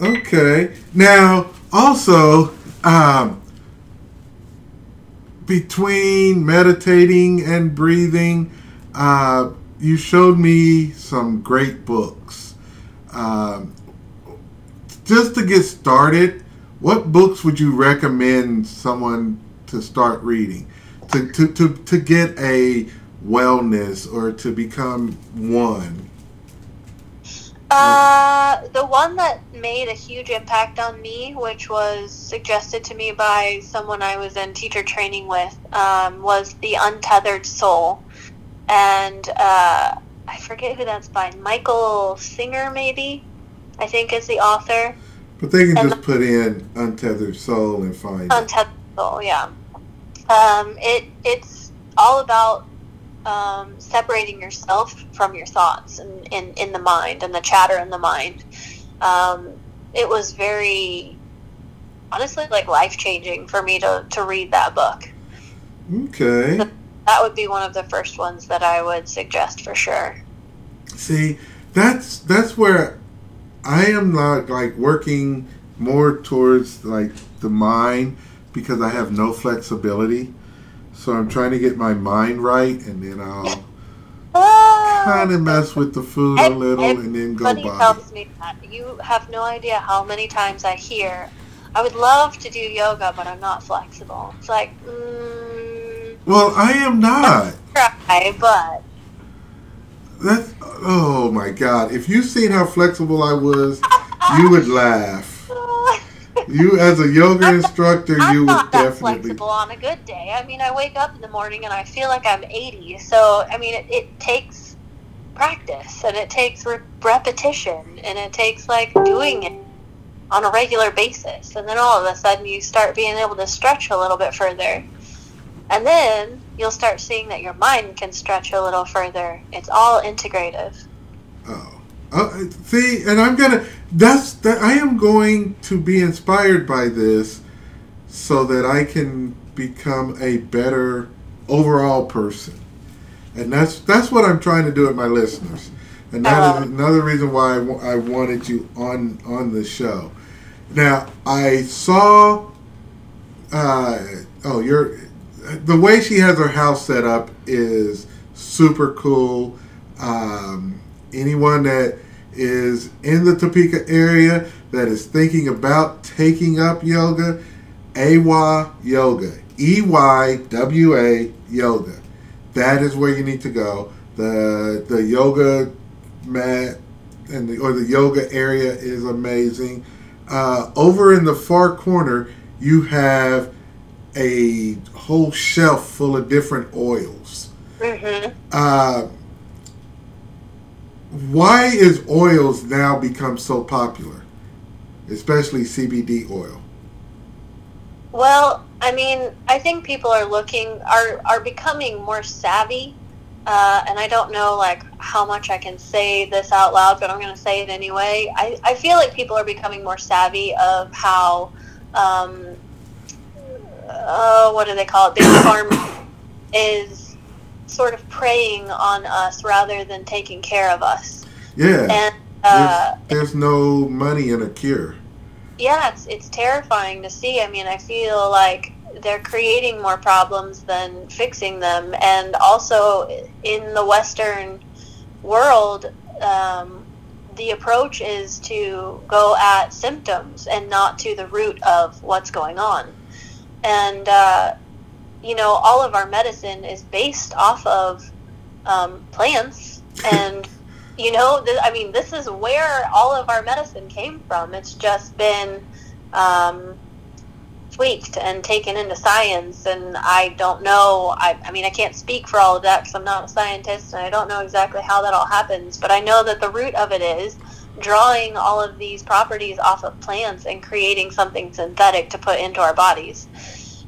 Okay. Now, also, um, between meditating and breathing, uh, you showed me some great books. Um, just to get started, what books would you recommend someone to start reading to, to, to, to get a wellness or to become one? Uh, the one that made a huge impact on me, which was suggested to me by someone I was in teacher training with, um, was The Untethered Soul. And uh, I forget who that's by. Michael Singer, maybe? I think is the author. But they can and just put in Untethered Soul and find Untethered it. Soul, yeah. Um, it, it's all about um, separating yourself from your thoughts and in, in the mind and the chatter in the mind. Um, it was very, honestly, like life changing for me to, to read that book. Okay. that would be one of the first ones that I would suggest for sure. See, that's that's where I am not like working more towards like the mind because I have no flexibility. So I'm trying to get my mind right, and then I'll oh, kind of mess with the food a little, and then go by. tells me that you have no idea how many times I hear, "I would love to do yoga, but I'm not flexible." It's like, mm, well, I am not. Try, but that's oh my god! If you seen how flexible I was, you would laugh you as a yoga I'm instructor, not, you I'm would definitely flexible on a good day. I mean, I wake up in the morning and I feel like I'm 80. So, I mean, it, it takes practice and it takes re- repetition and it takes like doing it on a regular basis. And then all of a sudden, you start being able to stretch a little bit further. And then you'll start seeing that your mind can stretch a little further. It's all integrative. Oh. Uh, see, and I'm gonna. That's that. I am going to be inspired by this, so that I can become a better overall person, and that's that's what I'm trying to do with my listeners, and that uh, is another reason why I, w- I wanted you on on the show. Now I saw. Uh, oh, you're the way she has her house set up is super cool. Um, anyone that is in the Topeka area that is thinking about taking up yoga, AWA Yoga, E Y W A Yoga. That is where you need to go. The the yoga mat and the, or the yoga area is amazing. Uh, over in the far corner, you have a whole shelf full of different oils. Mm-hmm. Uh, why is oils now become so popular, especially CBD oil? Well, I mean, I think people are looking are are becoming more savvy, uh, and I don't know like how much I can say this out loud, but I'm going to say it anyway. I, I feel like people are becoming more savvy of how, um, uh, what do they call it? Big farm is sort of preying on us rather than taking care of us. Yeah. And uh, there's, there's no money in a cure. Yeah, it's it's terrifying to see. I mean, I feel like they're creating more problems than fixing them, and also in the Western world, um, the approach is to go at symptoms and not to the root of what's going on. And uh, you know, all of our medicine is based off of um, plants. And, you know, th- I mean, this is where all of our medicine came from. It's just been um, tweaked and taken into science. And I don't know, I, I mean, I can't speak for all of that because I'm not a scientist and I don't know exactly how that all happens. But I know that the root of it is drawing all of these properties off of plants and creating something synthetic to put into our bodies.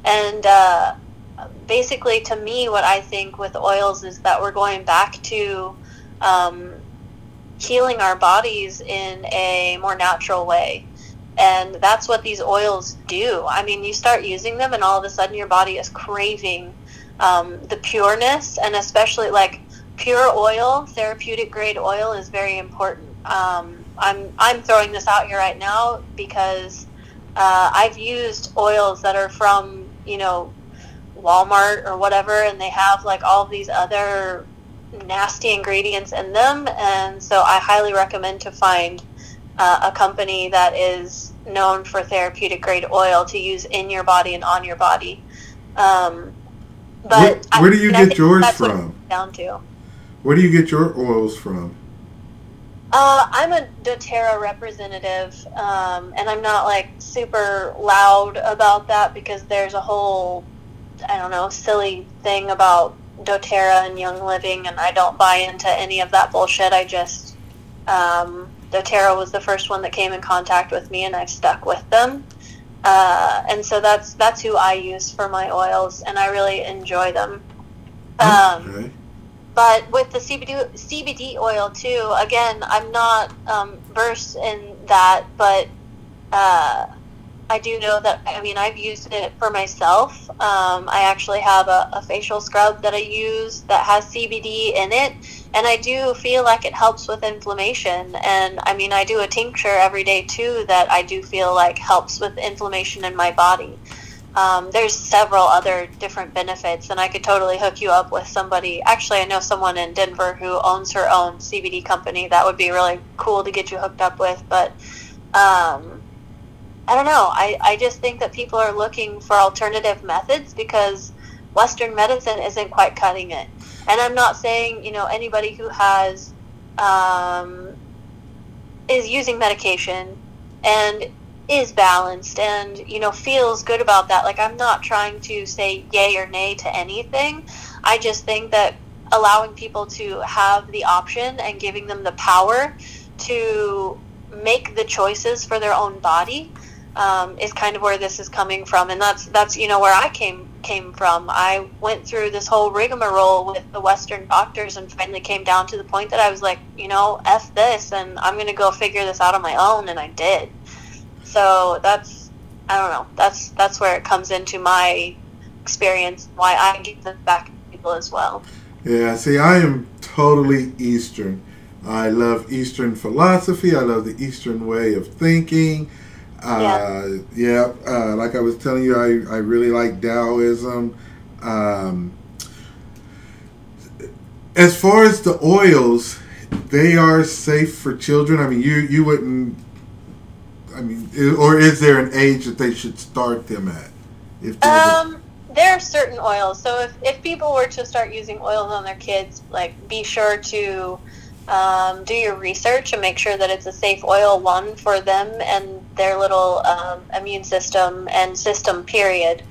And, uh, basically, to me, what I think with oils is that we're going back to um, healing our bodies in a more natural way. And that's what these oils do. I mean, you start using them, and all of a sudden, your body is craving um, the pureness, and especially like pure oil, therapeutic grade oil, is very important. Um, I'm I'm throwing this out here right now because uh, I've used oils that are from you know Walmart or whatever, and they have like all these other nasty ingredients in them, and so I highly recommend to find uh, a company that is known for therapeutic grade oil to use in your body and on your body. Um, but where, where, do you I, get yours from? Down to. Where do you get your oils from? Uh, I'm a doTERRA representative, um, and I'm not like super loud about that because there's a whole, I don't know, silly thing about doTERRA and Young Living, and I don't buy into any of that bullshit. I just, um, doTERRA was the first one that came in contact with me, and I've stuck with them. Uh, and so that's that's who I use for my oils, and I really enjoy them. Um, okay. But with the CBD CBD oil too, again, I'm not um, versed in that, but uh, I do know that, I mean, I've used it for myself. Um, I actually have a, a, facial scrub that I use that has CBD in it, and I do feel like it helps with inflammation. And I mean, I do a tincture every day too that I do feel like helps with inflammation in my body. Um, there's several other different benefits, and I could totally hook you up with somebody. Actually, I know someone in Denver who owns her own CBD company. That would be really cool to get you hooked up with, but. Um, I don't know. I, I just think that people are looking for alternative methods because Western medicine isn't quite cutting it. And I'm not saying, you know, anybody who has, um, is using medication and is balanced and, you know, feels good about that. Like, I'm not trying to say yay or nay to anything. I just think that allowing people to have the option and giving them the power to make the choices for their own body um, is kind of where this is coming from, and that's that's you know where I came came from. I went through this whole rigmarole with the Western doctors, and finally came down to the point that I was like, you know, f this, and I'm going to go figure this out on my own, and I did. So that's I don't know. That's that's where it comes into my experience. Why I give them back to people as well. Yeah, see, I am totally Eastern. I love Eastern philosophy. I love the Eastern way of thinking. Uh, yeah, uh, like I was telling you, I, I really like Taoism. Um, as far as the oils, they are safe for children. I mean, you you wouldn't. I mean, or is there an age that they should start them at? If um, there are certain oils. So if if people were to start using oils on their kids, like be sure to um, do your research and make sure that it's a safe oil one for them and their little um, immune system and system period.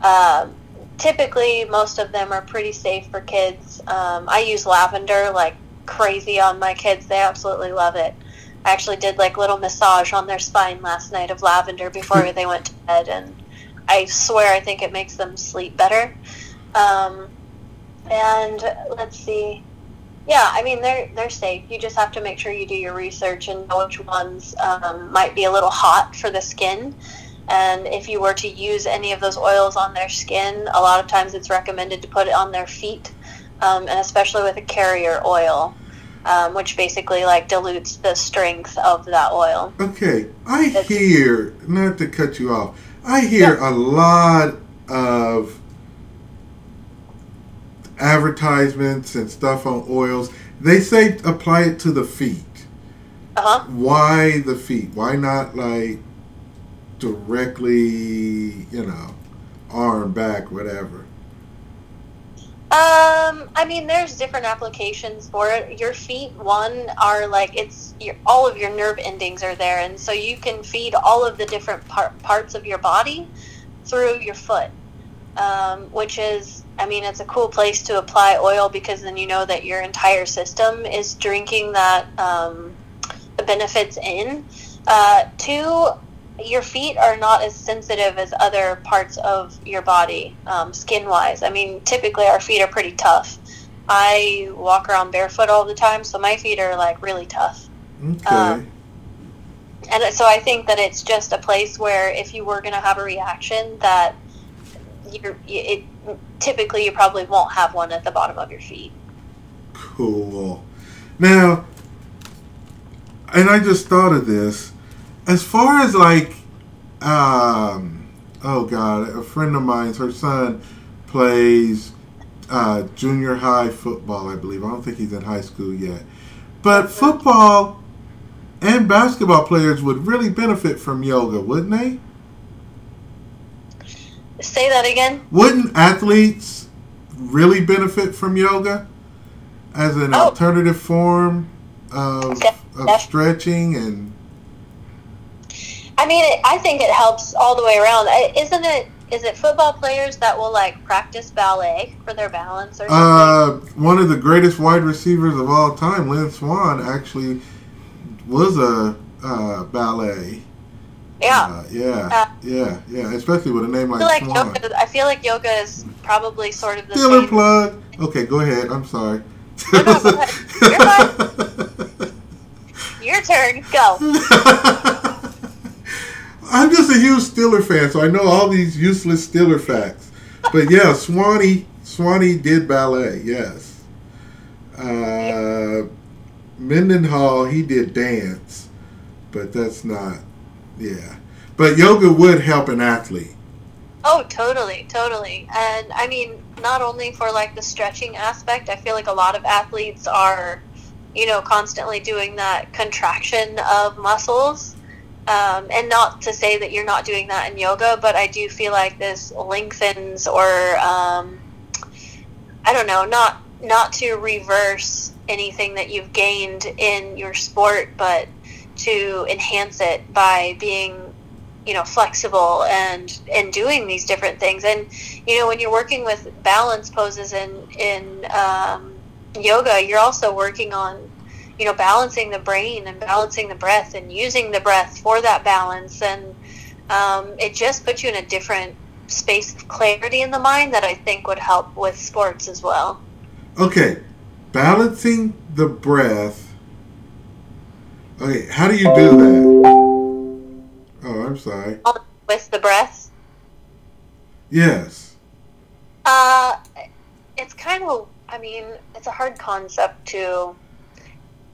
Uh, typically most of them are pretty safe for kids. Um, i use lavender like crazy on my kids. They absolutely love it. I actually did like little massage on their spine last night of lavender before they went to bed and i swear i think it makes them sleep better. Um, and let's see yeah, I mean they're they're safe. You just have to make sure you do your research and know which ones um, might be a little hot for the skin. And if you were to use any of those oils on their skin, a lot of times it's recommended to put it on their feet, um, and especially with a carrier oil, um, which basically like dilutes the strength of that oil. Okay, I it's, hear not to cut you off. I hear yeah. a lot of advertisements and stuff on oils, they say apply it to the feet. Uh-huh. Why the feet? Why not like directly, you know, arm, back, whatever? Um, I mean, there's different applications for it. Your feet, one, are like it's your all of your nerve endings are there, and so you can feed all of the different par- parts of your body through your foot, um, which is I mean, it's a cool place to apply oil because then you know that your entire system is drinking that um, the benefits in. Uh, two, your feet are not as sensitive as other parts of your body, um, skin wise. I mean, typically our feet are pretty tough. I walk around barefoot all the time, so my feet are like really tough. Okay. Um, and so I think that it's just a place where if you were going to have a reaction, that you're, it typically you probably won't have one at the bottom of your feet. Cool. Now, and I just thought of this. As far as like, um, oh god, a friend of mine's, her son plays uh, junior high football, I believe. I don't think he's in high school yet. But football and basketball players would really benefit from yoga, wouldn't they? Say that again. Wouldn't athletes really benefit from yoga as an Oh. alternative form of, of stretching and I mean, it, I think it helps all the way around. Isn't it? Is it football players that will like practice ballet for their balance or something? Uh, one of the greatest wide receivers of all time, Lynn Swann, actually was a uh, ballet. Yeah. Uh, yeah, Uh, yeah, yeah. Especially with a name I like, feel like Swann. yoga. I feel like yoga is probably sort of the same. plug. Okay, go ahead. I'm sorry. No, no, go. Your turn. Go. I'm just a huge Steeler fan, so I know all these useless Steeler facts. But yeah, Swanee, Swanee did ballet. Yes. Uh, Mendenhall, he did dance, but that's not. Yeah, but yoga would help an athlete. Oh, totally, totally. And I mean, not only for like the stretching aspect, I feel like a lot of athletes are, you know, constantly doing that contraction of muscles. Um, and not to say that you're not doing that in yoga, but I do feel like this lengthens or, um, I don't know, not not to reverse anything that you've gained in your sport, but to enhance it by being you know flexible and and doing these different things and you know when you're working with balance poses in in um, yoga you're also working on you know balancing the brain and balancing the breath and using the breath for that balance and um, it just puts you in a different space of clarity in the mind that I think would help with sports as well. Okay, balancing the breath. Okay, how do you do that? Oh, I'm sorry. With the breath, Yes. Uh, it's kind of. I mean, it's a hard concept to.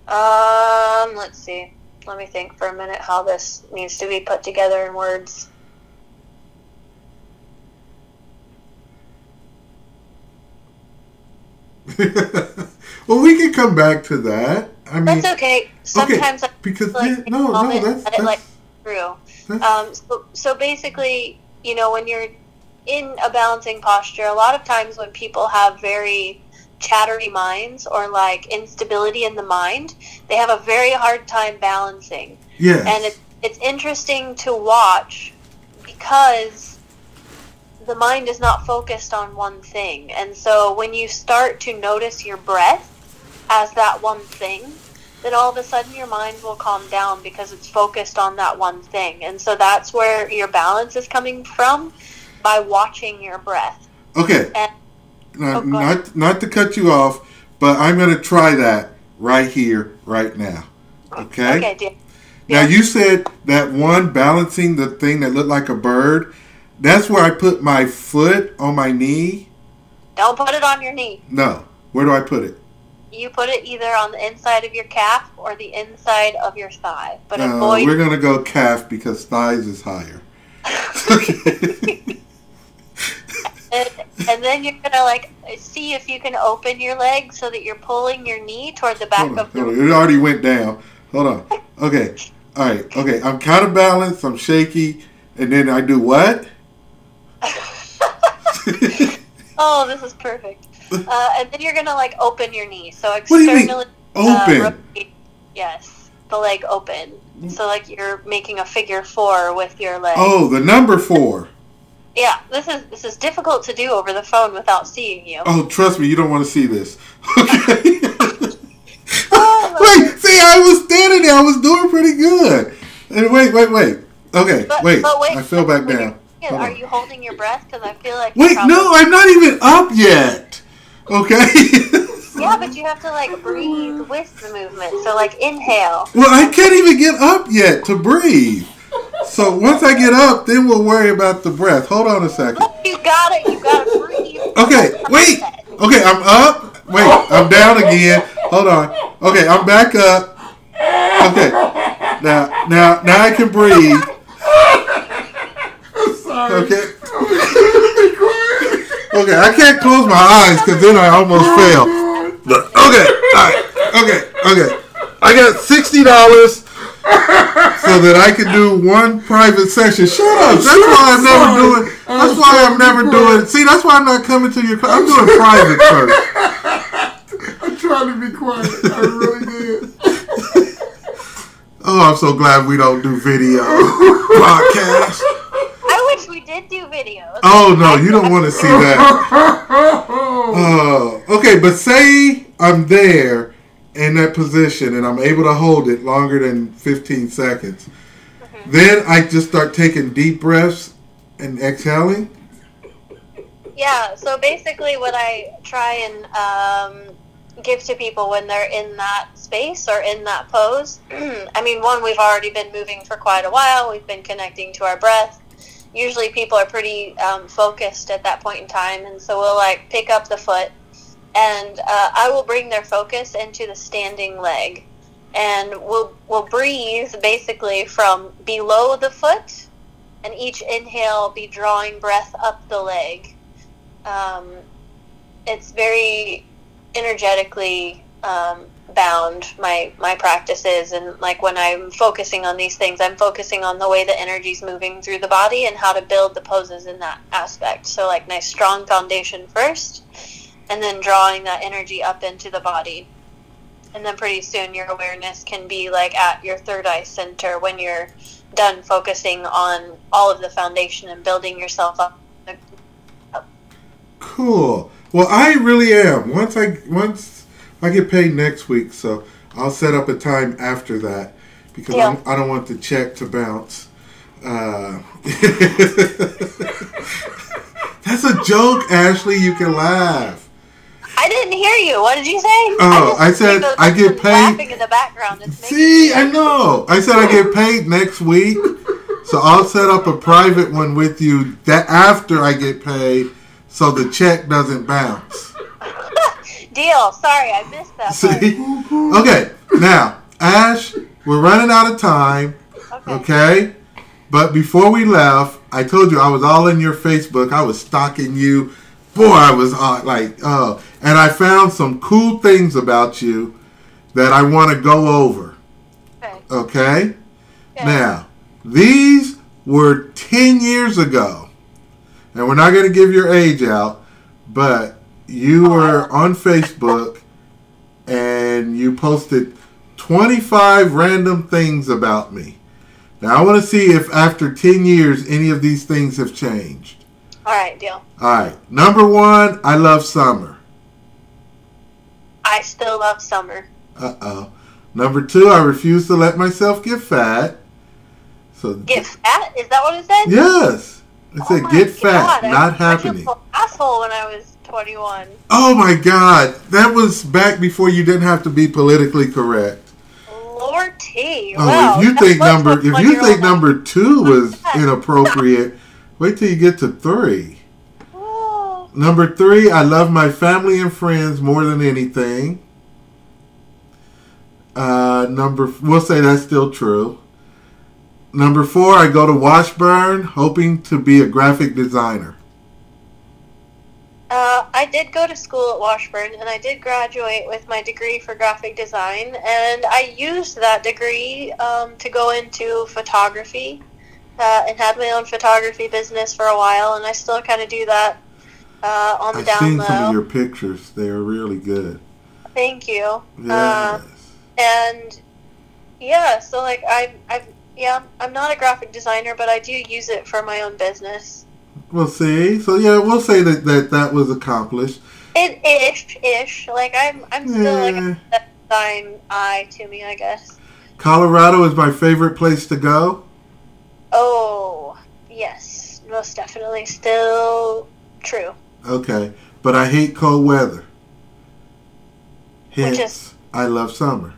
Um, let's see. Let me think for a minute how this needs to be put together in words. well, we can come back to that. I mean, That's okay. Sometimes I because like yeah, no, no, that's, and let it like that's, through. that's Um, so, so basically, you know, when you're in a balancing posture, a lot of times when people have very chattery minds or like instability in the mind, they have a very hard time balancing. yes. and it's it's interesting to watch because the mind is not focused on one thing and so when you start to notice your breath as that one thing then all of a sudden your mind will calm down because it's focused on that one thing and so that's where your balance is coming from by watching your breath okay. and- Oh, not not to cut you off, but I'm going to try that right here, right now. Okay. okay dear. Now you said that one balancing the thing that looked like a bird. That's where I put my foot on my knee. don't put it on your knee No, where do I put it? You put it either on the inside of your calf or the inside of your thigh but Uh, avoid we're gonna go calf because thighs is higher. and, and then you're gonna like see if you can open your leg so that you're pulling your knee toward the back on, of on. It already went down. Hold on. Okay. All right. Okay. I'm kind of balanced. I'm shaky, and then I do what? oh this is perfect uh, and then you're gonna like open your knee so do you mean, externally uh, Open. rotate- yes the leg open so like you're making a figure four with your leg Oh, the number four. yeah this is this is difficult to do over the phone without seeing you Oh, trust me, you don't want to see this. Okay. Wait, see, I was standing there. I was doing pretty good. And wait, wait, wait. Okay, but, wait. but wait I fell back down. are you holding your breath because i feel like Wait, no, I'm not even up yet. Okay. Yeah, but you have to like breathe with the movement. So like inhale. well, I can't even get up yet to breathe. So once I get up, then we'll worry about the breath. Hold on a second. You got it. You got to breathe. Okay, wait. Okay, I'm up. Wait, I'm down again. Hold on. Okay, I'm back up. Okay, now, now, now I can breathe. Sorry. Okay. Okay, I can't close my eyes because then I almost oh, fail. Look, okay, all right, okay, okay. I got sixty dollars so that I can do one private session. Shut up. That's why I'm never doing. That's why I'm oh, never doing. See, that's why I'm not coming to your. I'm doing private first. I'm trying to be quiet. I really did. Oh, I'm so glad we don't do video podcast. I wish we did do videos. Oh no, you don't want to see that. Oh, Uh, okay, but say I'm there in that position and I'm able to hold it longer than 15 seconds. Then I just start taking deep breaths and exhaling. Yeah, so basically, what I try and um, give to people when they're in that space or in that pose, I mean, one, we've already been moving for quite a while, we've been connecting to our breath. Usually, people are pretty um, focused at that point in time, and so we'll like pick up the foot, and uh, I will bring their focus into the standing leg, and we'll we'll breathe basically from below the foot, and each inhale be drawing breath up the leg. Um, it's very energetically um, bound my my practices and like when i'm focusing on these things i'm focusing on the way the energy's moving through the body and how to build the poses in that aspect so like nice strong foundation first and then drawing that energy up into the body and then pretty soon your awareness can be like at your third eye center when you're done focusing on all of the foundation and building yourself up Cool. Well, I really am. Once I once I get paid next week, so I'll set up a time after that because Yeah. I'm, I don't want the check to bounce. Uh, that's a joke, Ashley. You can laugh. I didn't hear you. What did you say? Oh, I just said I get paid- Laughing in the background. See, I know. I said I get paid next week, so I'll set up a private one with you that after I get paid, so the check doesn't bounce. Deal. Sorry, I missed that. See? Okay, now, Ash, we're running out of time. Okay. okay? But before we left, I told you I was all in your Facebook. I was stalking you. Boy, I was uh, like, oh. And I found some cool things about you that I want to go over, Okay. okay? Yeah. Now, these were 10 years ago. And we're not going to give your age out, but you were on Facebook and you posted 25 random things about me. Now, I want to see if after 10 years any of these things have changed. All right. Deal. All right. Number one, I love summer. I still love summer. Uh oh. Number two, I refuse to let myself get fat. So Get fat? Is that what it said? Yes. It Oh said get fat, I- not happening. an asshole when I was 21. Oh my God, that was back before you didn't have to be politically correct. Lord T. Oh, wow. if you think number if you think number two was inappropriate, wait till you get to three. Oh, Number three, I love my family and friends more than anything. Uh, number, we'll say that's still true. Number four, I go to Washburn hoping to be a graphic designer. Uh, I did go to school at Washburn, and I did graduate with my degree for graphic design, and I used that degree um, to go into photography, uh, and had my own photography business for a while, and I still kind of do that uh, on the I've down seen low. some of your pictures; they are really good. Thank you. Yes. Uh, and yeah, so like I, I, yeah, I'm not a graphic designer, but I do use it for my own business. We'll see. So yeah, we'll say that that, that was accomplished. It ish, ish. Like I'm, I'm still like a design eye to me, I guess. Colorado is my favorite place to go. Oh, yes, most definitely. Still true. Okay, but I hate cold weather. Hence, is- I love summer.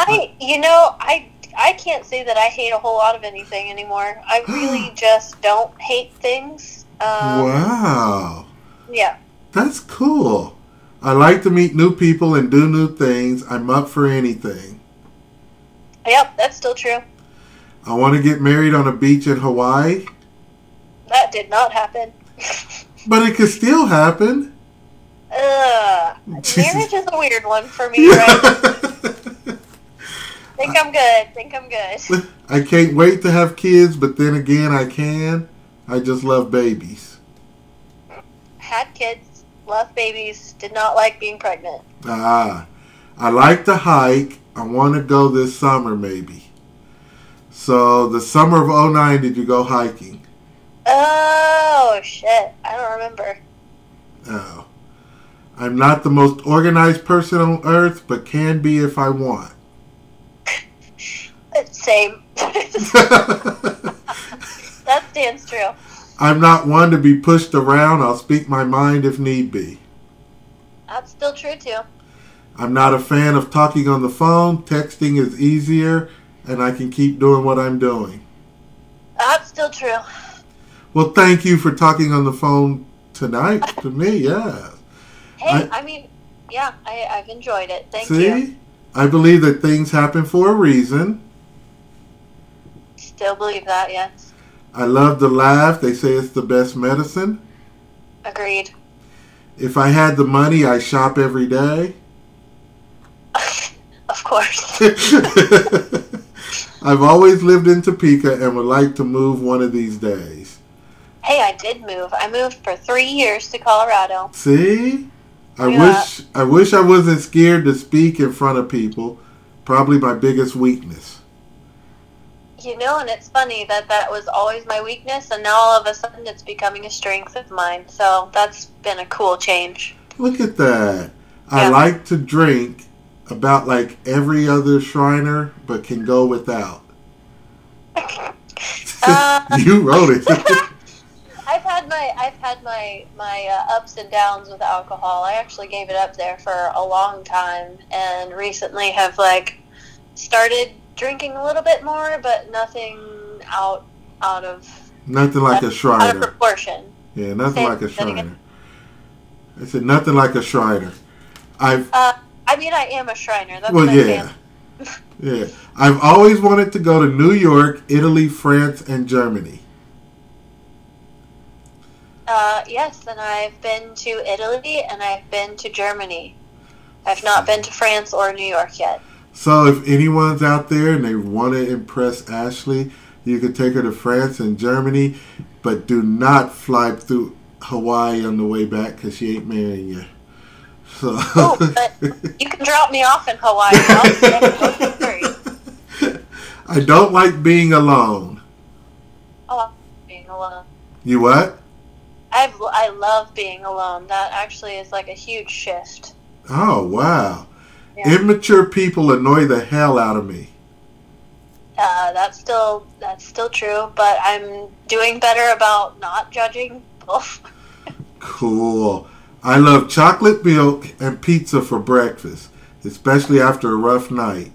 I, you know, I, I can't say that I hate a whole lot of anything anymore. I really just don't hate things. Um, wow, Yeah. that's cool. I like to meet new people and do new things. I'm up for anything. Yep, that's still true. I want to get married on a beach in Hawaii, That did not happen. but it could still happen. Ugh. Jesus. Marriage is a weird one for me, right? I'm good. Think I'm good. I can't wait to have kids, but then again, I can. I just love babies. Had kids, love babies, did not like being pregnant. Ah, I like to hike. I want to go this summer, maybe. So, the summer of 09, did you go hiking? Oh shit! I don't remember. Oh. I'm not the most organized person on earth, but can be if I want. Same. that stands true. I'm not one to be pushed around. I'll speak my mind if need be. That's still true too. I'm not a fan of talking on the phone. Texting is easier, and I can keep doing what I'm doing. That's still true. Well, thank you for talking on the phone tonight to me. Yeah. Hey, I- I, mean, yeah, I, I've enjoyed it. Thank you. See? you. I believe that things happen for a reason. Still believe that, yes. I love to laugh. They say it's the best medicine. Agreed. If I had the money, I shop every day. of course. I've always lived in Topeka and would like to move one of these days. hey, I did move. I moved for three years to Colorado. See? I Yeah. wish I wish I wasn't scared to speak in front of people. Probably my biggest weakness. You know, and it's funny that that was always my weakness, and now all of a sudden it's becoming a strength of mine. So that's been a cool change. Look at that. I like to drink about like every other Shriner, but can go without. Uh, you wrote it. I've had my I've had my my uh, ups and downs with alcohol. I actually gave it up there for a long time, and recently have like started drinking a little bit more, but nothing out out of nothing like a out of Shriner. proportion. Yeah, nothing Say like a. Shriner. I said nothing like a Shriner. I've Uh, I mean, I am a Shriner. That's well, yeah, yeah. I've always wanted to go to New York, Italy, France, and Germany. Uh, yes, and I've been to Italy and I've been to Germany. I've not been to France or New York yet. So if anyone's out there and they want to impress Ashley, you could take her to France and Germany, but do not fly through Hawaii on the way back because she ain't marrying you. So. Oh, but you can drop me off in Hawaii. I'll don't worry. I don't like being alone. Oh, I'm being alone. You what? I've, I love being alone. That actually is like a huge shift. Oh wow. Yeah. Immature people annoy the hell out of me. Uh, that's still that's still true, but I'm doing better about not judging people. Cool. I love chocolate milk and pizza for breakfast, especially after a rough night.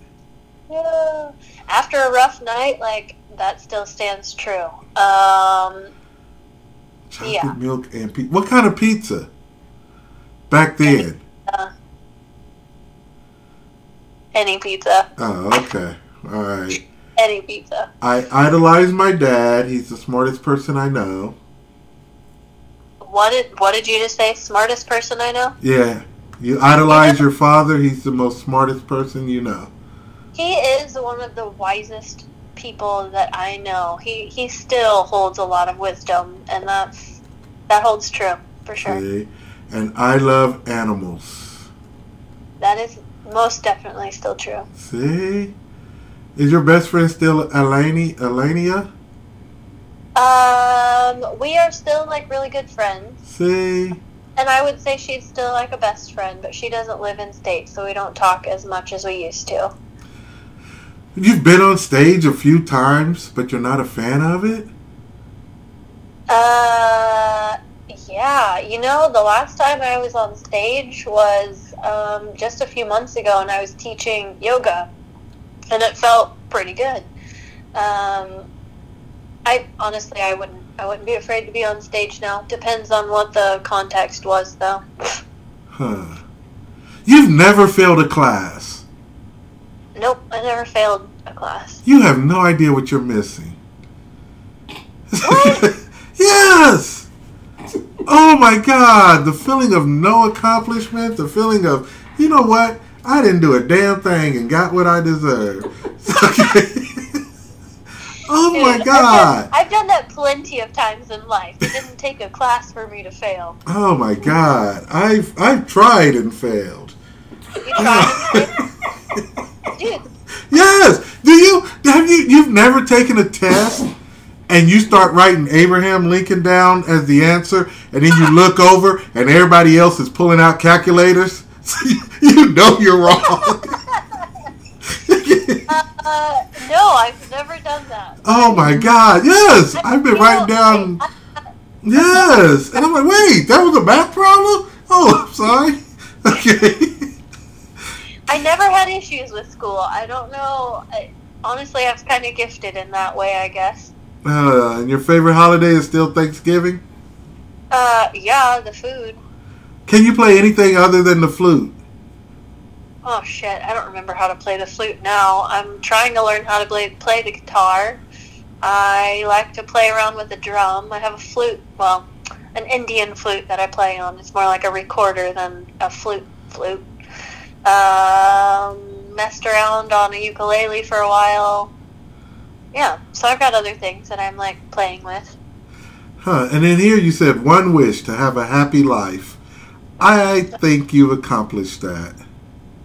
Yeah. After a rough night, like that still stands true. Um, Chocolate Yeah. milk and pizza. What kind of pizza? Back then. Any pizza, Oh, okay. All right. any pizza. I idolize my dad. He's the smartest person I know. What did what did you just say? Smartest person I know. Yeah. You idolize your father. He's the most smartest person you know. He is one of the wisest people that I know. He he still holds a lot of wisdom, and that's that holds true for sure. And I love animals. That is most definitely still true. See? Is your best friend still Eleni, Elenia? Um, we are still like really good friends, See? and I would say she's still like a best friend, but she doesn't live in state, so we don't talk as much as we used to. You've been on stage a few times, but you're not a fan of it? Uh, yeah. You know, the last time I was on stage was um, just a few months ago, and I was teaching yoga, and it felt pretty good. Um, I honestly, I wouldn't, I wouldn't be afraid to be on stage now. Depends on what the context was, though. Huh. You've never failed a class. Nope, I never failed a class. You have no idea what you're missing. What? Oh my God! The feeling of no accomplishment, the feeling of you know what? I didn't do a damn thing and got what I deserved. oh my Dude, I've God! done, I've done that plenty of times in life. It didn't take a class for me to fail. Oh my God! I've I've tried and failed. You tried it, dude. Yes. Do you have you you've never taken a test and you start writing Abraham Lincoln down as the answer and then you look over and everybody else is pulling out calculators? You, you know you're wrong. Uh, no, I've never done that. oh my god. Yes. I've been writing down Yes. And I'm like, "Wait, that was a math problem?" Oh, I'm sorry. Okay. I never had issues with school. I don't know. I, honestly, I was kind of gifted in that way, I guess. Uh, and your favorite holiday is still Thanksgiving? Uh, yeah, the food. Can you play anything other than the flute? Oh shit, I don't remember how to play the flute now. I'm trying to learn how to play play the guitar. I like to play around with the drum. I have a flute, well, an Indian flute that I play on. It's more like a recorder than a flute flute. Um, messed around on a ukulele for a while. Yeah, so I've got other things that I'm like playing with. Huh. And then here you said one wish to have a happy life. I think you've accomplished that.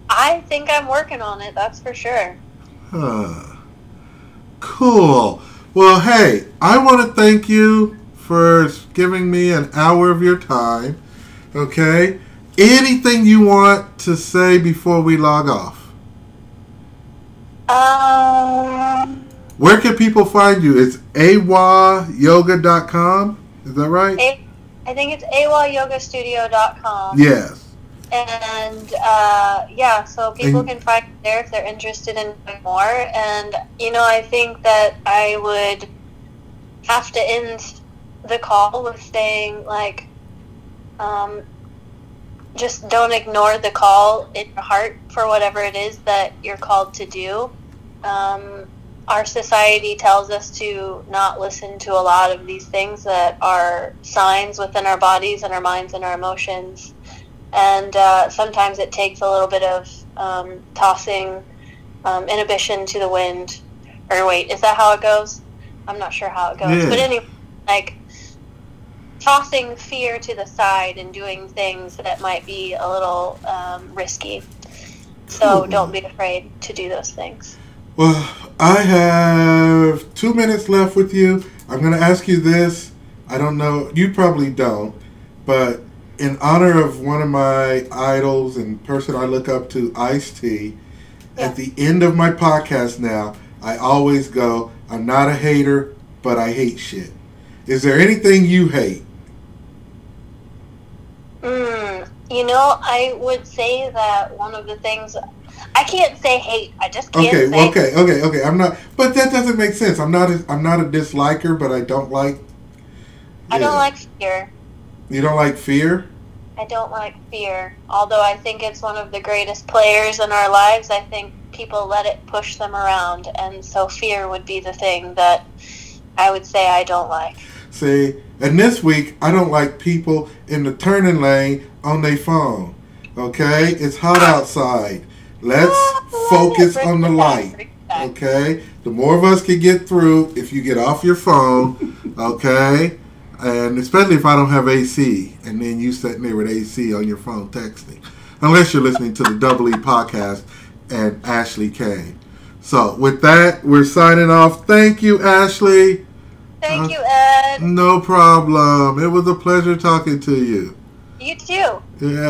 I think I'm working on it, that's for sure. Huh. Cool. Well, hey, I want to thank you for giving me an hour of your time. Okay? Anything you want to say before we log off? Um, Where can people find you? It's awayoga.com. Is that right? A- I think it's awayogastudio.com. Yes. And uh, yeah, so people And- can find me there if they're interested in more. And you know, I think that I would have to end the call with saying like, um, just don't ignore the call in your heart for whatever it is that you're called to do. Um, our society tells us to not listen to a lot of these things that are signs within our bodies and our minds and our emotions and uh, sometimes it takes a little bit of um, tossing um, inhibition to the wind. Or wait, is that how it goes? I'm not sure how it goes, Yeah. but anyway, like tossing fear to the side and doing things that might be a little um, risky. So Cool. don't be afraid to do those things. Well, I have two minutes left with you. I'm going to ask you this. I don't know. You probably don't. But in honor of one of my idols and person I look up to, Ice T, Yeah. at the end of my podcast now, I always go, I'm not a hater, but I hate shit. Is there anything you hate? Mm, you know, I would say that one of the things I can't say hate. I just can't Okay, say okay, okay, okay. I'm not, but that doesn't make sense. I'm not, a, I'm not a disliker, but I don't like. I don't like fear. You don't like fear? I don't like fear. Although I think it's one of the greatest players in our lives, I think people let it push them around. And so fear would be the thing that I would say I don't like. See, and this week I don't like people in the turning lane on their phone. Okay, it's hot ah. outside. Let's focus on the light. bring it back. Okay, the more of us can get through if you get off your phone. Okay, and especially if I don't have AC, and then you sitting there with AC on your phone texting, unless you're listening to the Double E podcast and Ashley Kane. So with that, we're signing off. Thank you, Ashley. Thank Uh, you, Ed. No problem. It was a pleasure talking to you. You too. Yeah.